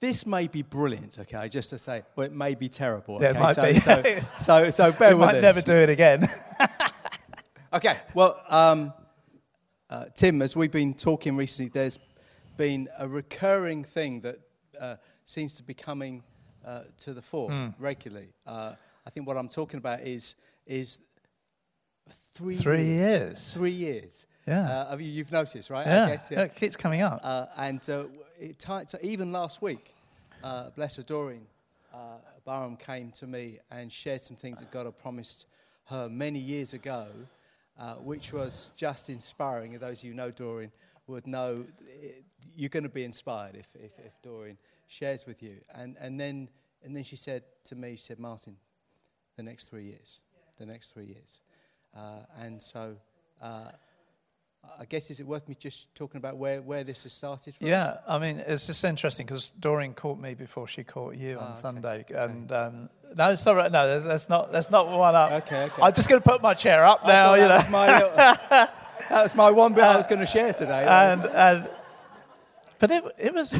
this may be brilliant, okay, just to say, or it may be terrible. Yeah, okay? it might so, be. So, so, so bear we with might us. never do it again. Okay, well, um, uh, Tim, as we've been talking recently, there's been a recurring thing that uh, seems to be coming uh, to the fore Hmm. regularly. Uh, I think what I'm talking about is is three Three years. years. Three years. Yeah. Uh, you, you've noticed, right? Yeah, guess, it keeps coming up. uh, and uh, it tied to, even last week, uh, Blessed Doreen uh, Barham came to me and shared some things that God had promised her many years ago, uh, which was just inspiring. And those of you who know Doreen would know it, you're going to be inspired if, if, if Doreen shares with you. And, and, then, and then she said to me, she said, Martin, the next three years, the next three years. Uh, and so uh, I guess, is it worth me just talking about where, where this has started from? Yeah, I mean, it's just interesting because Doreen caught me before she caught you Ah, on okay, Sunday, okay. and um, no, it's all right. No, that's, that's not that's not one up. Okay, okay. I'm just going to put my chair up now. You that, know, was my little, that was my one bit I was going to share today. and and but it it was,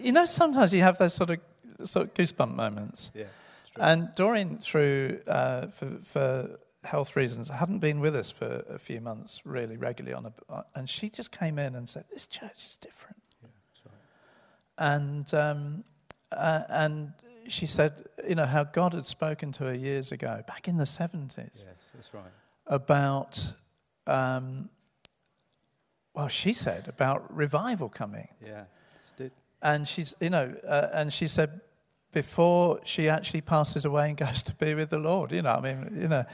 you know, sometimes you have those sort of sort of goosebump moments. yeah. And Doreen, through uh, for, for health reasons, hadn't been with us for a few months really regularly on a, and she just came in and said, "This church is different." that's right. And um, uh, and she said, you know, how God had spoken to her years ago, back in the seventies, Yes, that's right. about. Um, well, she said about revival coming. Yeah. And she's, you know, uh, and she said before she actually passes away and goes to be with the Lord, you know, I mean, you know,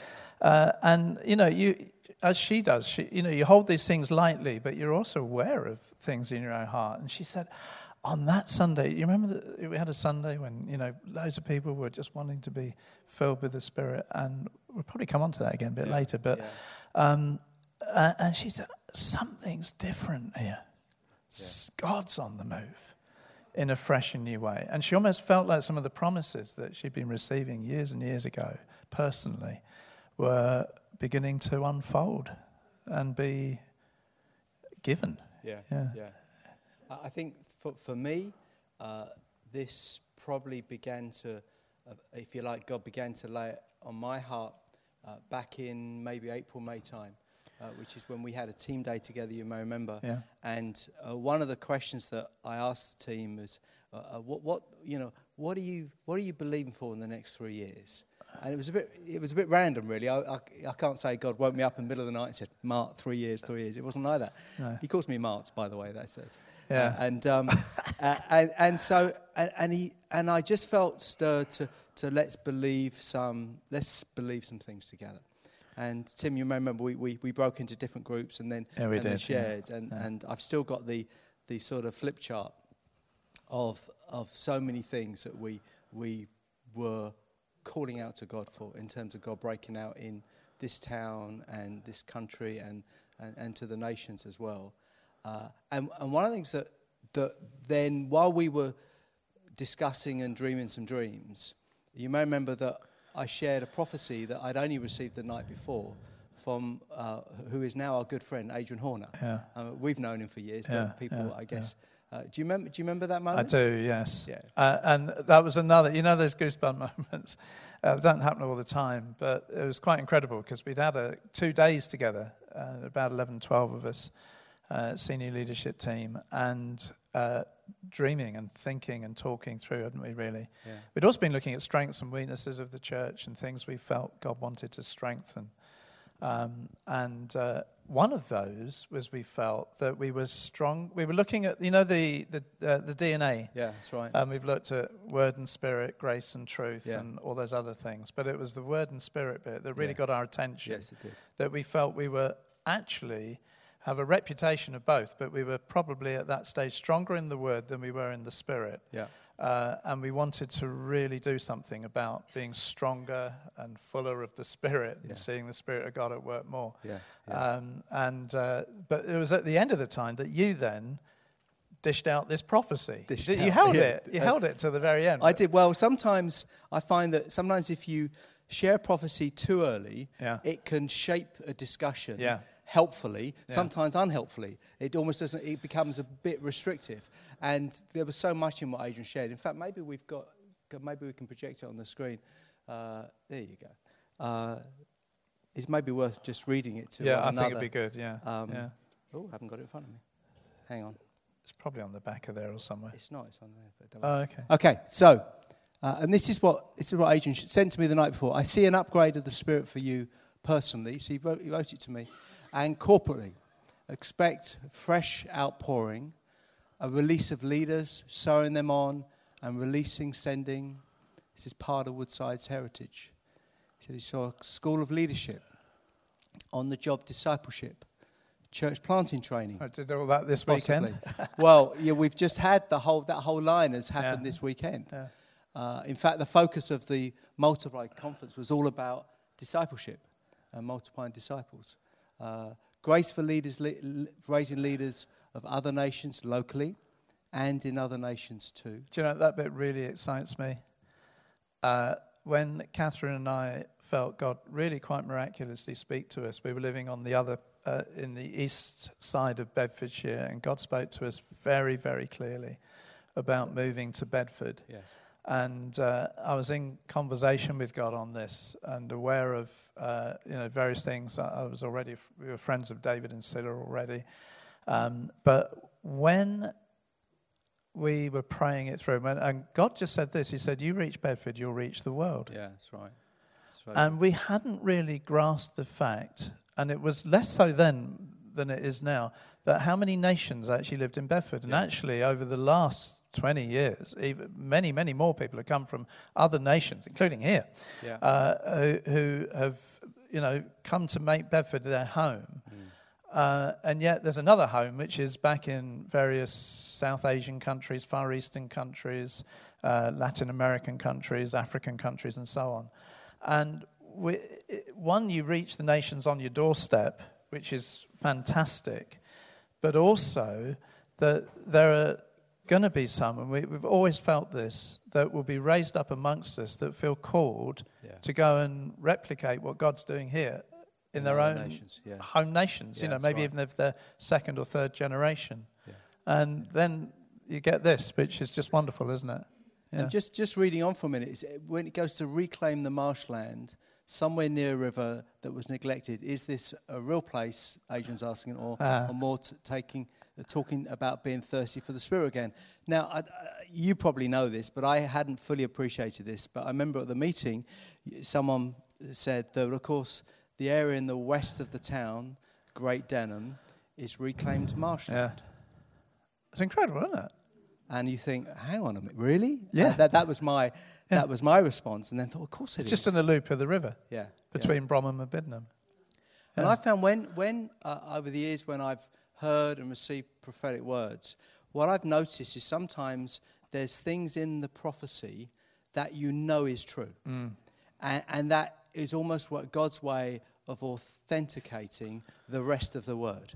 uh, and you know, you as she does, she, you know, you hold these things lightly, but you're also aware of things in your own heart. And she said, on that Sunday, you remember that we had a Sunday when you know loads of people were just wanting to be filled with the Spirit, and we'll probably come on to that again a bit Yeah, later, but. yeah. Um, uh, and she said, Something's different here. S- God's on the move in a fresh and new way. And she almost felt like some of the promises that she'd been receiving years and years ago, personally, were beginning to unfold and be given. Yeah, Yeah. yeah. I think for, for me, uh, this probably began to, uh, if you like, God began to lay it on my heart uh, back in maybe April, May time, uh, which is when we had a team day together, you may remember. Yeah. And uh, one of the questions that I asked the team was, uh, uh, what, what, you know, what are you, what are you believing for in the next three years? And it was a bit, it was a bit random, really. I, I, I can't say God woke me up in the middle of the night and said, "Mark, three years, three years." It wasn't like that. No. He calls me Mark, by the way. That's it. Yeah. Uh, and um, and and so and, and he and I just felt stirred to to let's believe some let's believe some things together. And Tim, you may remember we, we, we broke into different groups and then Yeah, and then did, yeah. shared and, and I've still got the the sort of flip chart of of so many things that we we were calling out to God for in terms of God breaking out in this town and this country and, and, and to the nations as well. Uh, and, and one of the things that, that then, while we were discussing and dreaming some dreams, you may remember that I shared a prophecy that I'd only received the night before from uh, who is now our good friend, Adrian Horner. Yeah. Uh, we've known him for years, Yeah, but people, yeah, I guess. Uh, do, you remember, do you remember that moment? I do, yes. Yeah. Uh, and that was another, you know, those goosebump moments. Uh, they don't happen all the time, but it was quite incredible because we'd had a, two days together, uh, about 11, 12 of us, uh, senior leadership team, and uh, dreaming and thinking and talking through, hadn't we, really? Yeah. We'd also been looking at strengths and weaknesses of the church and things we felt God wanted to strengthen. Um, and uh, one of those was we felt that we were strong. We were looking at, you know, the, the, uh, the DNA. Yeah, that's right. Um, we've looked at word and spirit, grace and truth, Yeah. and all those other things. But it was the word and spirit bit that really Yeah. got our attention. yes, it did. That we felt we were actually have a reputation of both, but we were probably at that stage stronger in the word than we were in the spirit. Yeah. Uh, and we wanted to really do something about being stronger and fuller of the Spirit Yeah. and seeing the Spirit of God at work more. Yeah. yeah. Um, and uh, but it was at the end of the time that you then dished out this prophecy. Dished you out, held it. You Uh, held it to the very end. I did. Well, sometimes I find that sometimes if you share prophecy too early, Yeah. it can shape a discussion Yeah. Helpfully, Yeah. sometimes unhelpfully. It almost doesn't, it becomes a bit restrictive. And there was so much in what Adrian shared. In fact, maybe we've got, maybe we can project it on the screen. Uh, there you go. Uh, it's maybe worth just reading it to Yeah, I think it'd be good. Yeah. Um, yeah. Oh, I haven't got it in front of me. Hang on. It's probably on the back of there or somewhere. It's not. It's on there. But don't. Oh, okay. Okay, so, uh, and this is what this is what Adrian sent to me the night before. I see an upgrade of the Spirit for you personally. So he wrote, he wrote it to me, and corporately, expect fresh outpouring, a release of leaders, sowing them on, and releasing, sending. This is part of Woodside's heritage. He said he saw a school of leadership, on the job discipleship, church planting training. I did all that this Possibly. weekend. well, yeah, we've just had the whole that whole line has happened Yeah. this weekend. Yeah. Uh, in fact, the focus of the Multiply conference was all about discipleship and multiplying disciples. Uh, grace for leaders, le- raising leaders of other nations locally and in other nations too. Do you know that bit really excites me? Uh, when Catherine and I felt God really quite miraculously speak to us, we were living on the other, uh, in the east side of Bedfordshire, and God spoke to us very, very clearly about moving to Bedford. Yes. And uh, I was in conversation with God on this and aware of uh, you know various things. I was already we were friends of David and Silla already, um, but when we were praying it through, and- and God just said this: He said, "You reach Bedford, you'll reach the world." Yeah, that's right. That's right. And we hadn't really grasped the fact, and it was less so then than it is now, that how many nations actually lived in Bedford. And Yeah. actually, over the last 20 years, even many, many more people have come from other nations, including here, yeah. uh, who, who have, you know, come to make Bedford their home. Mm. Uh, and yet there's another home, which is back in various South Asian countries, Far Eastern countries, uh, Latin American countries, African countries, and so on. And we, one, you reach the nations on your doorstep, which is fantastic, but also that there are going to be some, and we, we've always felt this, that will be raised up amongst us that feel called Yeah. to go and replicate what God's doing here in, In their own nations, yeah. home nations, Yeah, you know, maybe right. even if they're second or third generation. Yeah. And then you get this, which is just wonderful, isn't it? And just, just reading on for a minute, when it goes to reclaim the marshland somewhere near a river that was neglected, is this a real place, Adrian's asking, or, Ah. or more t- taking, uh, talking about being thirsty for the Spirit again? Now, I, I, you probably know this, but I hadn't fully appreciated this. But I remember at the meeting, someone said that, of course, the area in the west of the town, Great Denham, is reclaimed marshland. yeah. It's incredible, isn't it? And you think, hang on a minute, really? Yeah. Uh, that, that was my Yeah. that was my response, and then thought, of course it It's is. just in the loop of the river yeah, yeah. between Bromham and Biddenham. And I found when when uh, over the years when I've heard and received prophetic words, what I've noticed is sometimes there's things in the prophecy that you know is true, Mm. and, and that is almost what God's way of authenticating the rest of the word.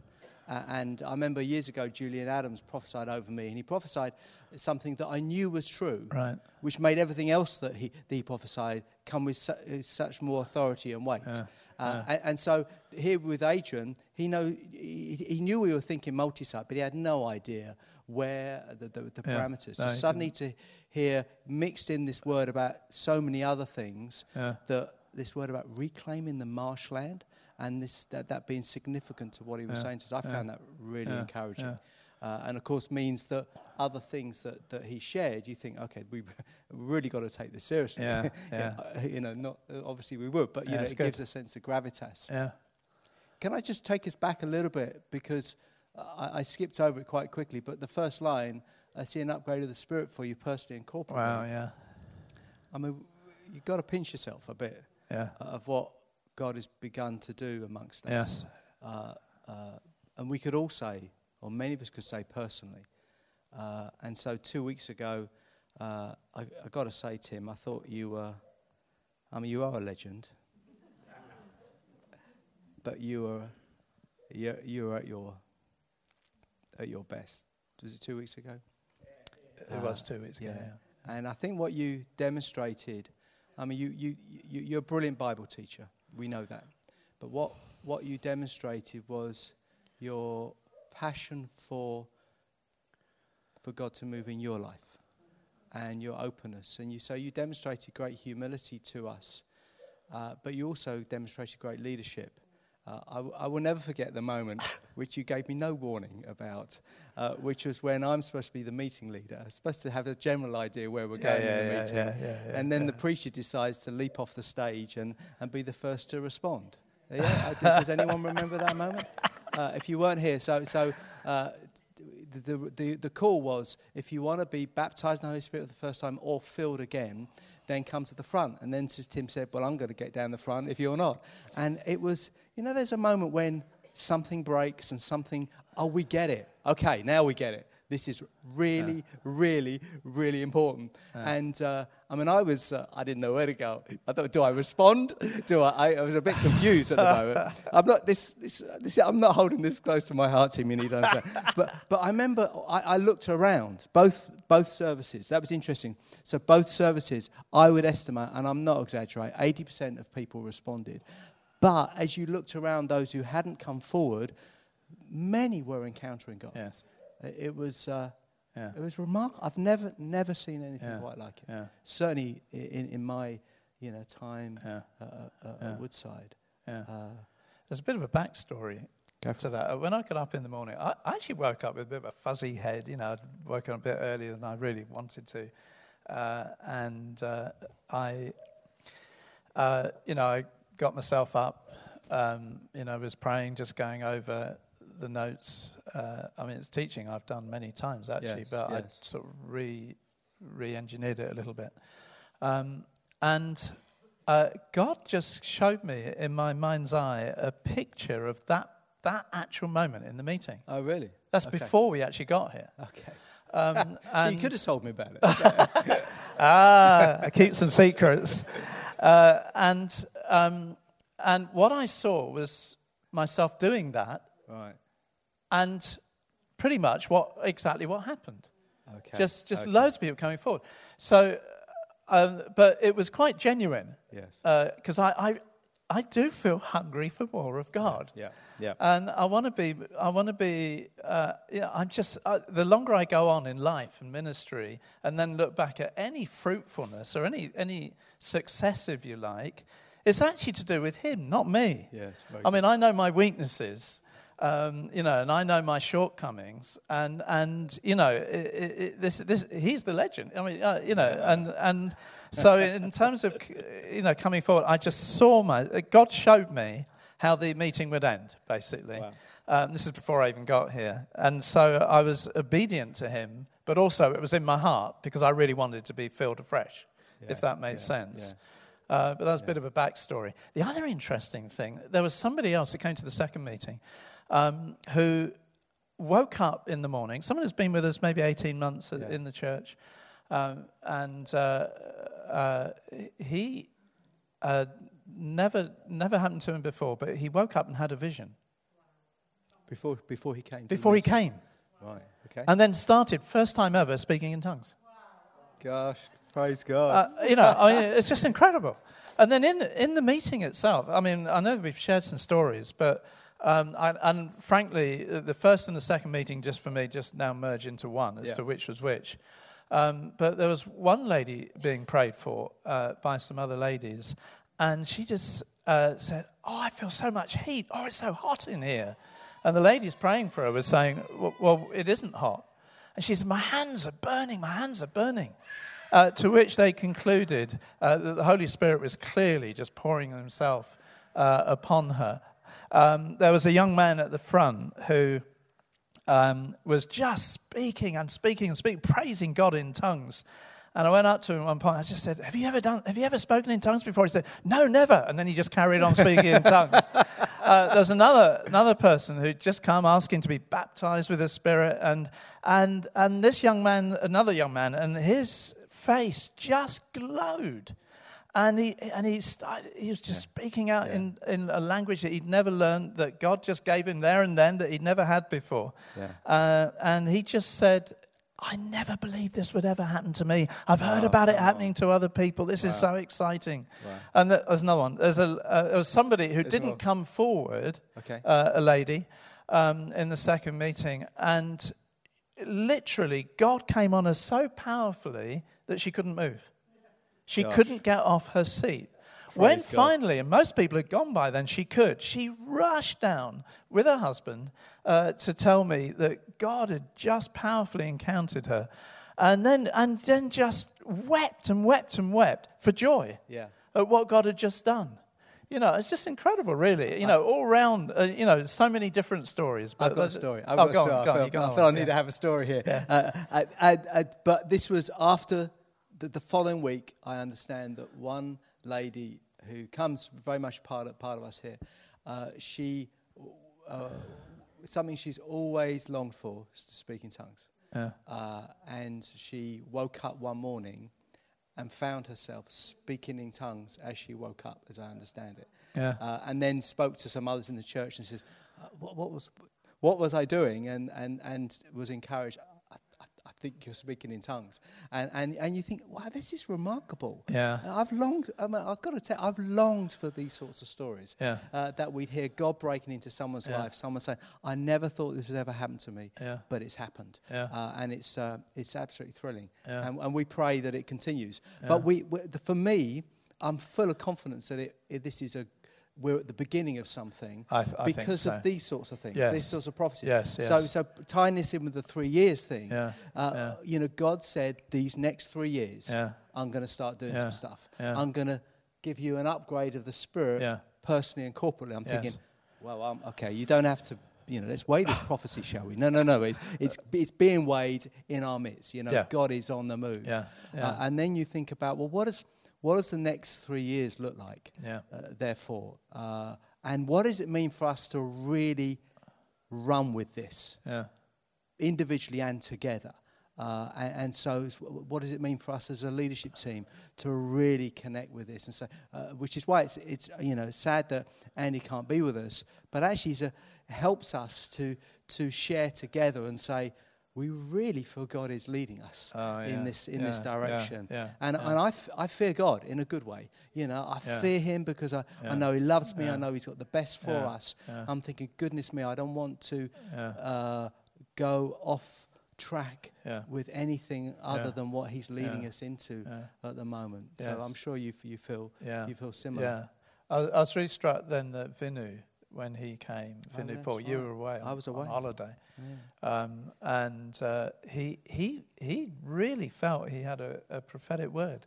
Uh, and I remember years ago, Julian Adams prophesied over me, and he prophesied something that I knew was true, Right. which made everything else that he, that he prophesied come with su- such more authority and weight. Yeah, Uh, and, and so here with Adrian, he, know, he, he knew we were thinking multi-site, but he had no idea where the, the, the Yeah. parameters. No, so suddenly to hear mixed in this word about so many other things, Yeah. that this word about reclaiming the marshland and this, that, that being significant to what he was saying to us, I found that really encouraging. Yeah. Uh, and of course means that other things that, that he shared, you think, okay, we've really got to take this seriously. Yeah, yeah. uh, you know, not uh, obviously we would, but you Yeah, know, it good. gives a sense of gravitas. Yeah. Can I just take us back a little bit because I, I skipped over it quite quickly, but the first line, I see an upgrade of the spirit for you personally and corporately. Wow, yeah. I mean, you've got to pinch yourself a bit Yeah. of what God has begun to do amongst us. Yes. Uh, uh, and we could all say, or many of us could say personally. Uh, and so two weeks ago, uh, I, I got to say, Tim, I thought you were, I mean, you are a legend. but you were, you, you were at your, at your best. Was it two weeks ago? It was two weeks ago. yeah. Yeah. And I think what you demonstrated, I mean, you, you, you, you're a brilliant Bible teacher. We know that. But what, what you demonstrated was your passion for, for God to move in your life and your openness. And you so you demonstrated great humility to us, uh, but you also demonstrated great leadership. Uh, I, w- I will never forget the moment which you gave me no warning about, uh, which was when I'm supposed to be the meeting leader, I'm supposed to have a general idea where we're going yeah, in the yeah, meeting. yeah, yeah, yeah, and then yeah. the preacher decides to leap off the stage and, and be the first to respond. Yeah? Does anyone remember that moment? Uh, if you weren't here, so, so uh, the, the, the, call was if you want to be baptized in the Holy Spirit for the first time or filled again, then come to the front. And then Tim said, Well, I'm going to get down the front if you're not. And it was, you know, there's a moment when something breaks and something, oh, we get it. Okay, now we get it. This is really, yeah. really, really important. Yeah. And uh, I mean, I was, uh, I didn't know where to go. I thought, do I respond? Do I? I, I was a bit confused at the moment. I'm not this, this, this, I'm not holding this close to my heart, Tim. You need to understand. but, but I remember I, I looked around both both services. That was interesting. So both services, I would estimate, and I'm not exaggerating, 80% of people responded. But as you looked around, those who hadn't come forward, many were encountering God. Yes. It was, uh, yeah. it was remarkable. I've never, never seen anything Yeah. quite like it. Yeah. Certainly in, in my, you know, time uh, uh, uh, at Woodside. Yeah. Uh, There's a bit of a backstory to that. Uh, When I got up in the morning, I, I actually woke up with a bit of a fuzzy head. You know, I'd woken up a bit earlier than I really wanted to. Uh, and uh, I, uh, you know, I got myself up. Um, you know, was praying, just going over the notes. Uh, I mean, it's teaching I've done many times actually, Yes, but I yes. sort of re re-engineered it a little bit. Um, and uh, God just showed me in my mind's eye a picture of that that actual moment in the meeting. oh, really? That's Okay. before we actually got here. Okay. Um, So you could have told me about it. ah, I keep some secrets. Uh, and um, and what I saw was myself doing that, right. And pretty much what exactly what happened. Okay. Just just okay. loads of people coming forward. So, um, but it was quite genuine Yes. because I, I I do feel hungry for more of God. Yeah. Yeah. And I want to be, I want to be, uh, yeah, I'm just, uh, the longer I go on in life and ministry and then look back at any fruitfulness or any, any success, if you like, it's actually to do with Him, not me. Yes. I mean, I know my weaknesses, um, you know, and I know my shortcomings, and and you know, it, it, this this he's the legend. I mean, uh, you know, and and so in terms of you know coming forward, I just saw my God showed me how the meeting would end, basically. Wow. Um, this is before I even got here, and so I was obedient to Him, but also it was in my heart because I really wanted to be filled afresh, Yeah, if that made yeah, sense. Uh, but that's a bit of a backstory. The other interesting thing, there was somebody else that came to the second meeting um, who woke up in the morning. Someone who's been with us maybe 18 months Yeah. in the church. Um, and uh, uh, he uh, never, never happened to him before, but he woke up and had a vision Before, before he came. before he meeting. came. Right. Okay. And then started, first time ever, speaking in tongues. Gosh, praise God. Uh, you know, I mean, it's just incredible. And then in the, in the meeting itself, I mean, I know we've shared some stories, but um, I, and frankly, uh, the first and the second meeting, just for me, just now merge into one as Yeah. to which was which. Um, but there was one lady being prayed for uh, by some other ladies, and she just uh, said, "Oh, I feel so much heat. Oh, it's so hot in here." And the ladies praying for her was saying, "Well, well it isn't hot." And she said, "My hands are burning. My hands are burning." Uh, to which they concluded uh, that the Holy Spirit was clearly just pouring Himself uh, upon her. Um, there was a young man at the front who um, was just speaking and speaking and speaking, praising God in tongues. And I went up to him one point. I just said, "Have you ever done? Have you ever spoken in tongues before?" He said, "No, never." And then he just carried on speaking in tongues. Uh, there's another another person who'd just come asking to be baptized with the Spirit, and and and this young man, another young man, and his face just glowed. And he, and he, started, he was just speaking out in, in a language that he'd never learned, that God just gave him there and then, that he'd never had before. Yeah. Uh, and he just said, I never believed this would ever happen to me. I've heard about it happening to other people. This is so exciting. Wow. And th- there's another one. There's a, uh, there was somebody who There's didn't more. come forward, Okay. uh, a lady, um, in the second meeting. And literally, God came on her so powerfully that she couldn't move. She Gosh. couldn't get off her seat. when God. finally, and most people had gone by then, she could, she rushed down with her husband uh, to tell me that God had just powerfully encountered her. And then, and then just wept and wept and wept for joy Yeah. at what God had just done. You know, it's just incredible, really. You know, all round, uh, you know, so many different stories. But I've got a story. I've oh, got a go story. on, go I on, feel, go I feel I need yeah. to have a story here. Uh, I, I, I, but this was after the, the following week. I understand that one lady who comes very much part of, part of us here, uh, she uh, something she's always longed for is to speak in tongues. Yeah. Uh, and she woke up one morning and found herself speaking in tongues as she woke up, as I understand it. Yeah. Uh, and then spoke to some others in the church and says, uh, what, what, was, what was I doing? And, and, and was encouraged. I, think you're speaking in tongues. And, and, and you think, wow, this is remarkable. Yeah. I've longed, I mean, I've got to tell, I've longed for these sorts of stories. Yeah. Uh, that we'd hear God breaking into someone's Yeah. life, someone saying, I never thought this would ever happen to me, Yeah. but it's happened. Yeah. Uh, and it's, uh, it's absolutely thrilling. Yeah. And, and we pray that it continues. But we, we, the, for me, I'm full of confidence that it, it, this is a, we're at the beginning of something I th- I because so. of these sorts of things, Yes. these sorts of prophecies. Yes, So, yes. so tying this in with the three years thing, Yeah, uh, yeah. you know, God said these next three years, Yeah. I'm going to start doing some stuff. I'm going to give you an upgrade of the spirit, personally and corporately. I'm Yes. thinking, well, um, okay, you don't have to. You know, let's weigh this prophecy, shall we? No, no, no. It, it's it's being weighed in our midst. You know. God is on the move. Yeah, yeah. Uh, and then you think about, well, what does what does the next three years look like? Yeah. Uh, therefore, uh, and what does it mean for us to really run with this? Yeah. individually and together. Uh, and, and so, it's- what does it mean for us as a leadership team to really connect with this? And so, uh, which is why it's, it's you know sad that Andy can't be with us, but actually, it helps us to to share together and say we really feel God is leading us Oh, yeah, in this in this yeah, yeah, direction. yeah, and and I, f- I fear God in a good way. You know, I fear Him because I. I know He loves me. I know He's got the best for us. I'm thinking, goodness me, I don't want to uh, go off track with anything other than what he's leading us into at the moment. Yes. So I'm sure you f- you feel Yeah. you feel similar. Yeah. I, I was really struck then that Vinu, when he came, Oh, Vinu that's Paul, you were away. I on- was on away. holiday. Yeah. Um, and uh, he, he, he really felt he had a, a prophetic word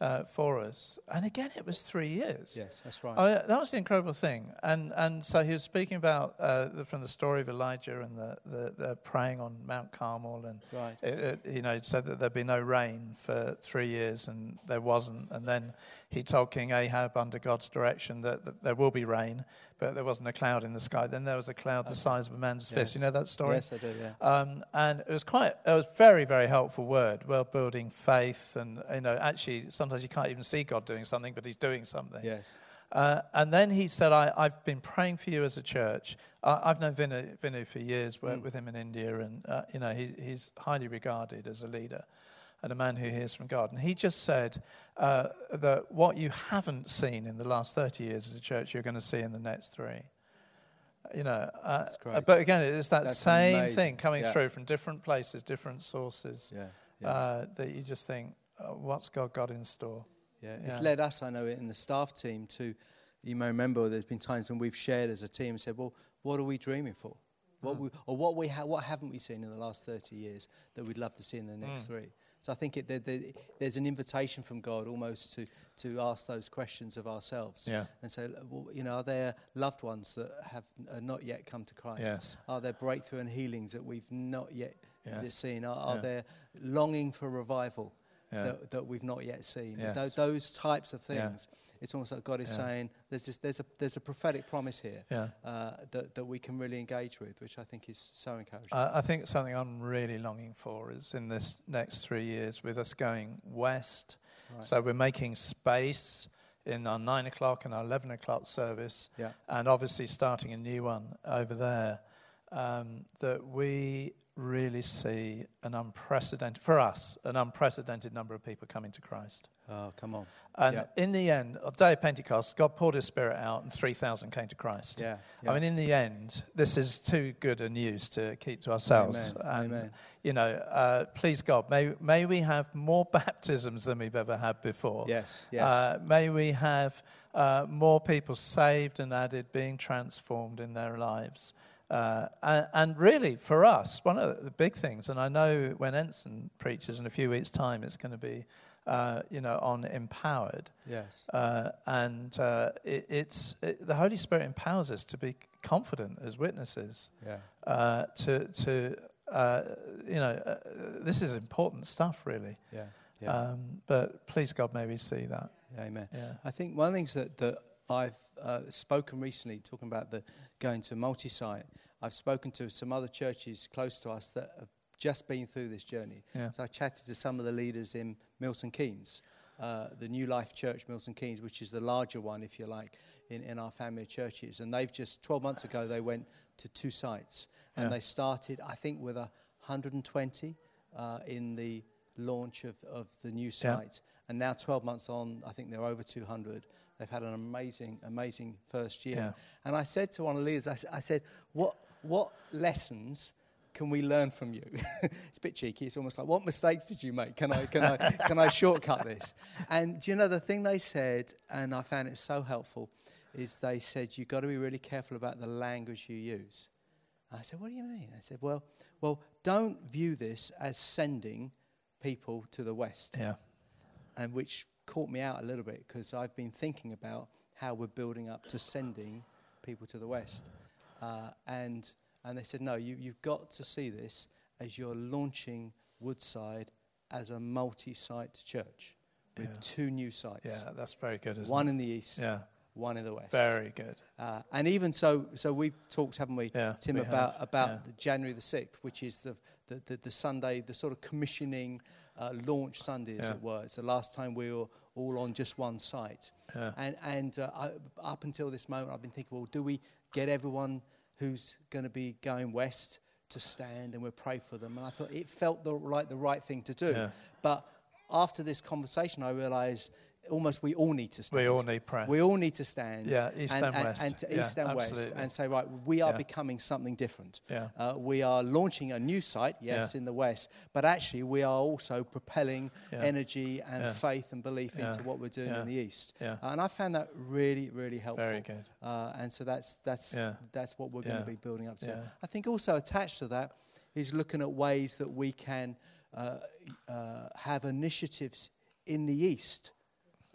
uh, for us. And again, it was three years. Yes, that's right. Oh, yeah, that was the incredible thing. And, and so he was speaking about uh, the, from the story of Elijah and the, the, the praying on Mount Carmel. And, Right. it, it, you know, said that there'd be no rain for three years, and there wasn't. And then he told King Ahab, under God's direction, that, that there will be rain, but there wasn't a cloud in the sky. Then there was a cloud the size of a man's fist. You know that story? Yes, I do. Yeah. Um, and it was quite, it was very, very helpful word, well building faith. And, you know, actually, sometimes you can't even see God doing something, but he's doing something. Yes. Uh, and then he said, I, I've been praying for you as a church. I, I've known Vinu, Vinu for years, worked with him in India, and, uh, you know, he, he's highly regarded as a leader and a man who hears from God. And he just said uh, that what you haven't seen in the last 30 years as a church, you're going to see in the next three. You know, uh, but again, it's that That's same amazing. thing coming Yeah. through from different places, different sources, Yeah. Yeah. uh, that you just think, uh, what's God got in store? Yeah, it's led us, I know, in the staff team to, you may remember, there's been times when we've shared as a team and said, well, what are we dreaming for? What Mm. we, or what, we ha- what haven't we seen in the last 30 years that we'd love to see in the next Mm. three? So I think it, there, there, there's an invitation from God almost to, to ask those questions of ourselves. Yeah. And so, you know, are there loved ones that have uh, not yet come to Christ? Yes. Are there breakthrough and healings that we've not yet Yes. seen? Are, are Yeah. there longing for revival Yeah. that, that we've not yet seen? Yes. Tho- those types of Yeah. things. It's almost like God is Yeah. saying there's, this, there's, a, there's a prophetic promise here Yeah. uh, that, that we can really engage with, which I think is so encouraging. I I think something I'm really longing for is in this next three years with us going west. Right. So we're making space in our nine o'clock and our 11 o'clock service, Yeah. and obviously starting a new one over there. um, that we really see an unprecedented, for us, an unprecedented number of people coming to Christ. Oh, come on. And Yeah. in the end, on the day of Pentecost, God poured his spirit out and 3,000 came to Christ. Yeah. I mean, in the end, this is too good a news to keep to ourselves. Amen. And, Amen. you know, uh, please God, may, may we have more baptisms than we've ever had before. yes, yes. Uh, may we have uh, more people saved and added, being transformed in their lives. Uh, and, and really, for us, one of the big things, and I know when Ensign preaches in a few weeks' time, it's going to be, uh, you know, on empowered. yes. Uh, and uh, it, it's it, the Holy Spirit empowers us to be confident as witnesses. Yeah. Uh, to to uh, you know, uh, this is important stuff, really. Yeah. Yeah. Um, but please God, may we see that. Amen. Yeah. I think one of the things that, that I've uh, spoken recently, talking about the going to multi site, I've spoken to some other churches close to us that have just been through this journey. Yeah. So I chatted to some of the leaders in Milton Keynes, uh, the New Life Church Milton Keynes, which is the larger one, if you like, in, in our family of churches. And they've just, 12 months ago, they went to two sites. And Yeah. they started, I think, with a 120 uh, in the launch of, of the new Yeah. site. And now, 12 months on, I think they're over 200. They've had an amazing, amazing first year. Yeah. And I said to one of the leaders, I, I said, what, what lessons can we learn from you? it's a bit cheeky. It's almost like, what mistakes did you make? Can I, can I, can I shortcut this? And do you know the thing they said, and I found it so helpful, is they said, you've got to be really careful about the language you use. I said, what do you mean? They said, well, well, don't view this as sending people to the West Yeah. and which caught me out a little bit because I've been thinking about how we're building up to sending people to the West. Uh, and, and they said, no, you, you've got to see this as you're launching Woodside as a multi site church with Yeah. two new sites Yeah, that's very good, isn't one it? in the east, Yeah, one in the west. very good. Uh, and even so, so we've talked, haven't we, Yeah, Tim, we about have, about yeah. the January the sixth, which is the, the, the, the Sunday, the sort of commissioning uh, launch Sunday, as Yeah. it were. It's the last time we were all on just one site. And and uh, I, up until this moment, I've been thinking, well, do we get everyone who's going to be going west to stand and we'll pray for them? And I thought it felt the, like the right thing to do. But after this conversation, I realised almost we all need to stand. We all need prayer. We all need to stand. Yeah, east and west. And to Yeah, east and west. absolutely. And say, right, we are Yeah. becoming something different. Yeah. Uh, we are launching a new site, yes, Yeah. in the west, but actually we are also propelling energy and faith and belief into what we're doing in the east. Yeah. and I found that really, really helpful. Very good. Uh, and so that's that's that's what we're going to be building up to. I think also attached to that is looking at ways that we can uh, uh, have initiatives in the east.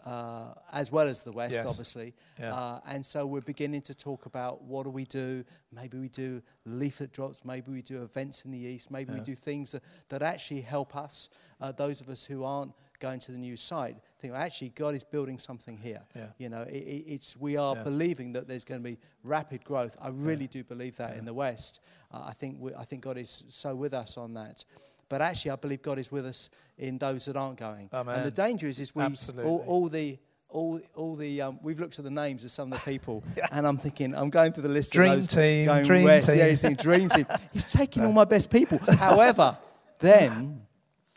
Uh, as well as the west, Yes. obviously, Yeah. uh, and so we're beginning to talk about what do we do. Maybe we do leaflet drops. Maybe we do events in the east. Maybe we do things that, that actually help us. Uh, those of us who aren't going to the new site think well, actually God is building something here. Yeah. You know, it, it, it's we are Yeah. believing that there's going to be rapid growth. I really do believe that in the West. Uh, I think we, I think God is so with us on that. But actually, I believe God is with us in those that aren't going. Amen. And the danger is, is we all, all, the all, all the um, we've looked at the names of some of the people, and I'm thinking I'm going through the list. Dream of those team, going dream west. Yeah, team. he's thinking dream team. He's taking all my best people. However, then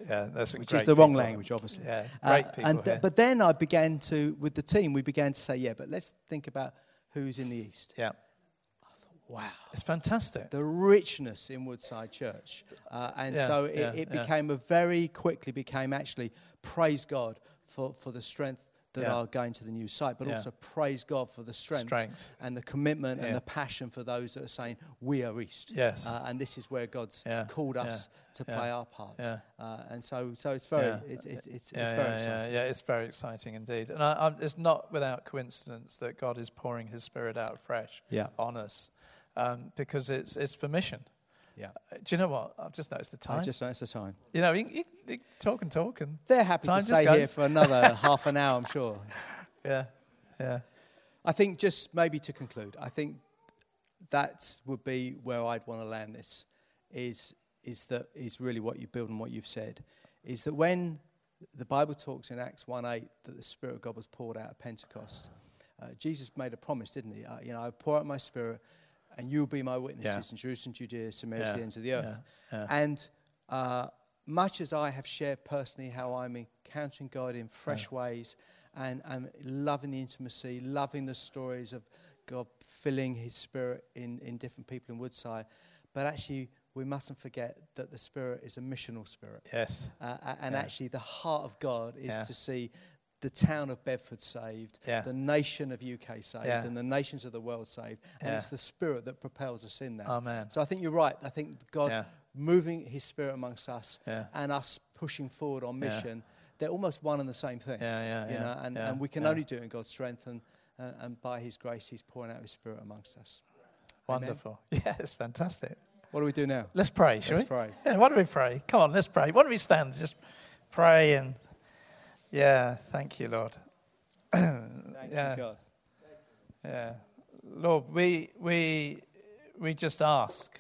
Yeah, that's which is the wrong people. language, obviously. Yeah, Uh, great people and th- but then I began to, with the team, we began to say, yeah, but let's think about who's in the East. Yeah, Wow. it's fantastic. The richness in Woodside Church. Uh, and Yeah, so it, yeah, it yeah. became a very quickly became actually praise God for, for the strength that Yeah. are going to the new site, but Yeah. also praise God for the strength, Strength. and the commitment Yeah. and the passion for those that are saying, we are East. Yes. Uh, and this is where God's Yeah, called us to yeah, play our part. yeah. Uh, and so, so it's very, Yeah. it's, it's, it's, yeah, it's very yeah, exciting. yeah, yeah, it's very exciting indeed. And I, it's not without coincidence that God is pouring His Spirit out fresh Yeah. on us, um, because it's it's for mission. Yeah. Uh, Do you know what? I've just noticed the time. I just noticed the time. you know, you, you, you talk and talk and They're happy to stay here for another half an hour, I'm sure. yeah, yeah, I think just maybe to conclude, I think that would be where I'd want to land this. Is is that is really what you build and what you've said. Is that when the Bible talks in Acts one eight that the Spirit of God was poured out at Pentecost, uh, Jesus made a promise, didn't he? Uh, you know, I pour out my Spirit, and you'll be my witnesses Yeah. in Jerusalem, Judea, Samaria, to the ends of the earth. yeah, yeah. And uh, much as I have shared personally how I'm encountering God in fresh ways and, and loving the intimacy, loving the stories of God filling his spirit in, in different people in Woodside, but actually, we mustn't forget that the spirit is a missional spirit. Yes. Uh, and Yeah. actually, the heart of God is Yeah. to see the town of Bedford saved, Yeah. the nation of UK saved, Yeah. and the nations of the world saved. And Yeah. it's the Spirit that propels us in that. Amen. So I think you're right. I think God moving His Spirit amongst us and us pushing forward on mission, they're almost one and the same thing. Yeah, yeah, you yeah, know, and, and we can only do it in God's strength, and, uh, and by His grace, He's pouring out His Spirit amongst us. Amen. Wonderful. Yeah, it's fantastic. What do we do now? Let's pray, shall we? Let's we? pray. Yeah, why don't we pray? Come on, let's pray. Why don't we stand? Just pray and yeah, thank you, Lord. Thank Yeah. you, God. Yeah. Lord, we we we just ask.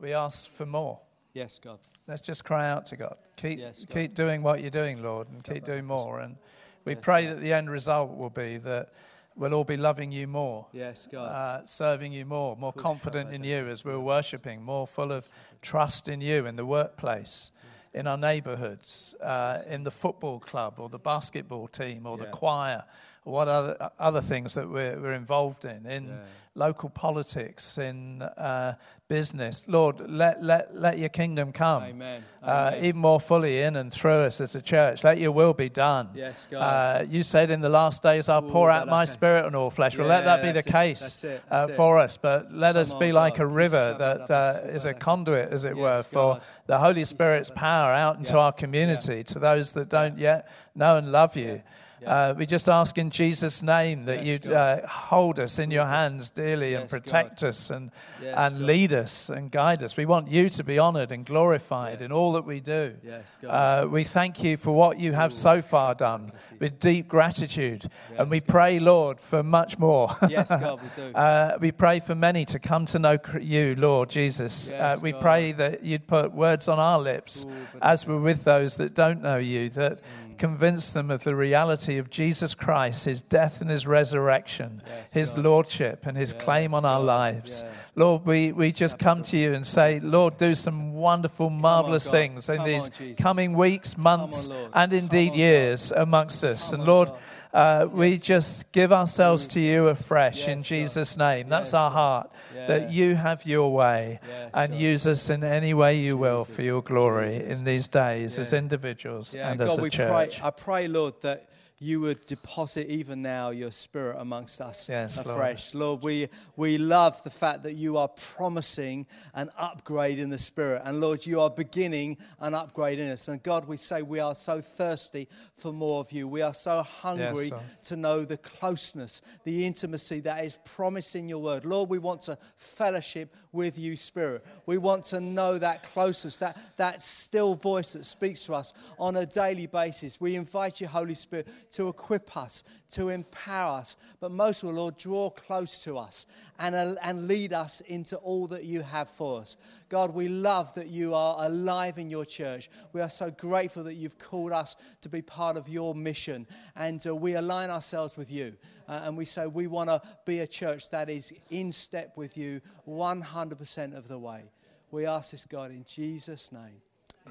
We ask for more. Yes, God. Let's just cry out to God. Keep Yes, God. keep doing what you're doing, Lord, and keep doing more. And we Yes, pray God. that the end result will be that we'll all be loving you more. Yes, God. uh, serving you more, more confident in you as we're worshipping, more full of trust in you in the workplace, in our neighborhoods, uh, in the football club or the basketball team or the choir, what other, other things that we're, we're involved in, in Yeah. local politics, in uh, business. Lord, let, let, let your kingdom come. Amen. Uh, Amen. even more fully in and through us as a church. Let your will be done. Yes, God. Uh, you said in the last days, I'll Ooh, pour out my spirit on all flesh. Well, let that be the it, case that's it, uh, that's for us. But let us be on, like God. a river that uh, is a conduit, as it were, for God. the Holy Spirit's power out into Yeah. our community to those that don't yet know and love you. Uh, we just ask in Jesus' name that Yes, you'd uh, hold us in your hands dearly and Yes, God. protect us and, Yes, and God. lead us and guide us. We want you to be honored and glorified in all that we do. Yes, God. Uh, we thank you for what you have so far done with deep gratitude. and we God. pray, Lord, for much more. yes, God, we do. Uh, we pray for many to come to know you, Lord Jesus. Uh, we God. pray that you'd put words on our lips Ooh, as we're with those that don't know you, that Mm. convince them of the reality of Jesus Christ, his death and his resurrection, Yes, his God. lordship and his Yes, claim on our lives. Yeah. Lord, we, we just come to you and say, Lord, do some wonderful, marvelous God. things in Come these on, coming weeks, months, Lord. and indeed on, years amongst us. Come and Lord, God. uh, we just give ourselves to you afresh in Yes, God. Jesus' name. That's Yes, our God. heart, that you have your way Yes, and God. use us in any way you will for your glory Jesus. in these days as individuals Yeah, and God, as a we church. pray. I pray, Lord, that you would deposit even now your spirit amongst us Yes, Lord. afresh. Lord, we, we love the fact that you are promising an upgrade in the spirit. And Lord, you are beginning an upgrade in us. And God, we say we are so thirsty for more of you. We are so hungry Lord. to know the closeness, the intimacy that is promised in your word. Lord, we want to fellowship with you, Spirit. We want to know that closeness, that, that still voice that speaks to us on a daily basis. We invite you, Holy Spirit, to equip us, to empower us, but most of all, Lord, draw close to us and, uh, and lead us into all that you have for us. God, we love that you are alive in your church. We are so grateful that you've called us to be part of your mission, and uh, we align ourselves with you. Uh, and we say we want to be a church that is in step with you 100% of the way. We ask this, God, in Jesus' name.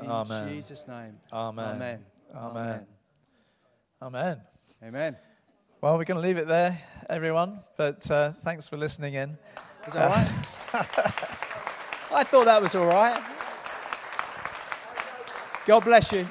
In Amen. Jesus' name. Amen. Amen. Amen. Amen. Amen. Amen. Well, we're going to leave it there, everyone. But uh, thanks for listening in. Was that all right? I thought that was all right. God bless you.